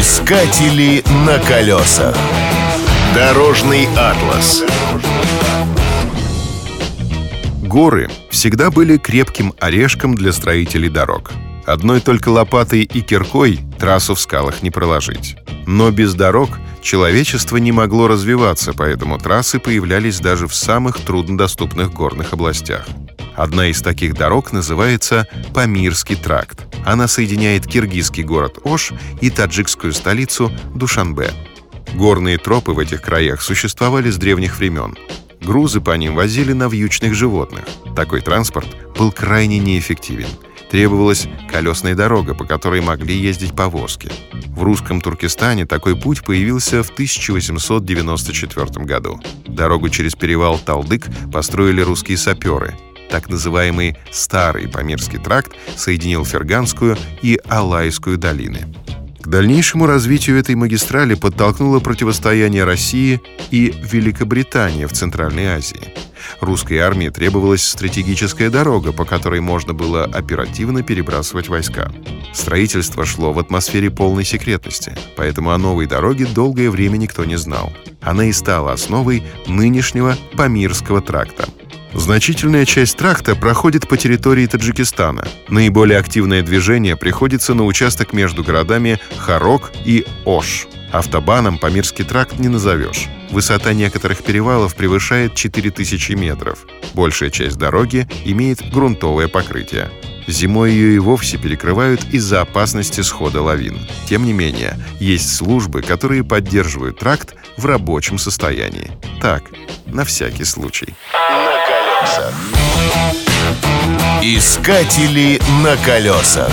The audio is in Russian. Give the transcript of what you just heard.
Искатели на колесах. Дорожный атлас. Горы всегда были крепким орешком для строителей дорог. Одной только лопатой и киркой трассу в скалах не проложить. Но без дорог человечество не могло развиваться, поэтому трассы появлялись даже в самых труднодоступных горных областях. Одна из таких дорог называется Памирский тракт. Она соединяет киргизский город Ош и таджикскую столицу Душанбе. Горные тропы в этих краях существовали с древних времен. Грузы по ним возили на вьючных животных. Такой транспорт был крайне неэффективен. Требовалась колесная дорога, по которой могли ездить повозки. В русском Туркестане такой путь появился в 1894 году. Дорогу через перевал Талдык построили русские саперы – так называемый Старый Памирский тракт соединил Ферганскую и Алайскую долины. Дальнейшему развитию этой магистрали подтолкнуло противостояние России и Великобритании в Центральной Азии. Русской армии требовалась стратегическая дорога, по которой можно было оперативно перебрасывать войска. Строительство шло в атмосфере полной секретности, поэтому о новой дороге долгое время никто не знал. Она и стала основой нынешнего Памирского тракта – Значительная часть тракта проходит по территории Таджикистана. Наиболее активное движение приходится на участок между городами Харок и Ош. Автобаном Памирский тракт не назовешь. Высота некоторых перевалов превышает 4000 метров. Большая часть дороги имеет грунтовое покрытие. Зимой ее и вовсе перекрывают из-за опасности схода лавин. Тем не менее, есть службы, которые поддерживают тракт в рабочем состоянии. Так, на всякий случай. Искатели на колесах.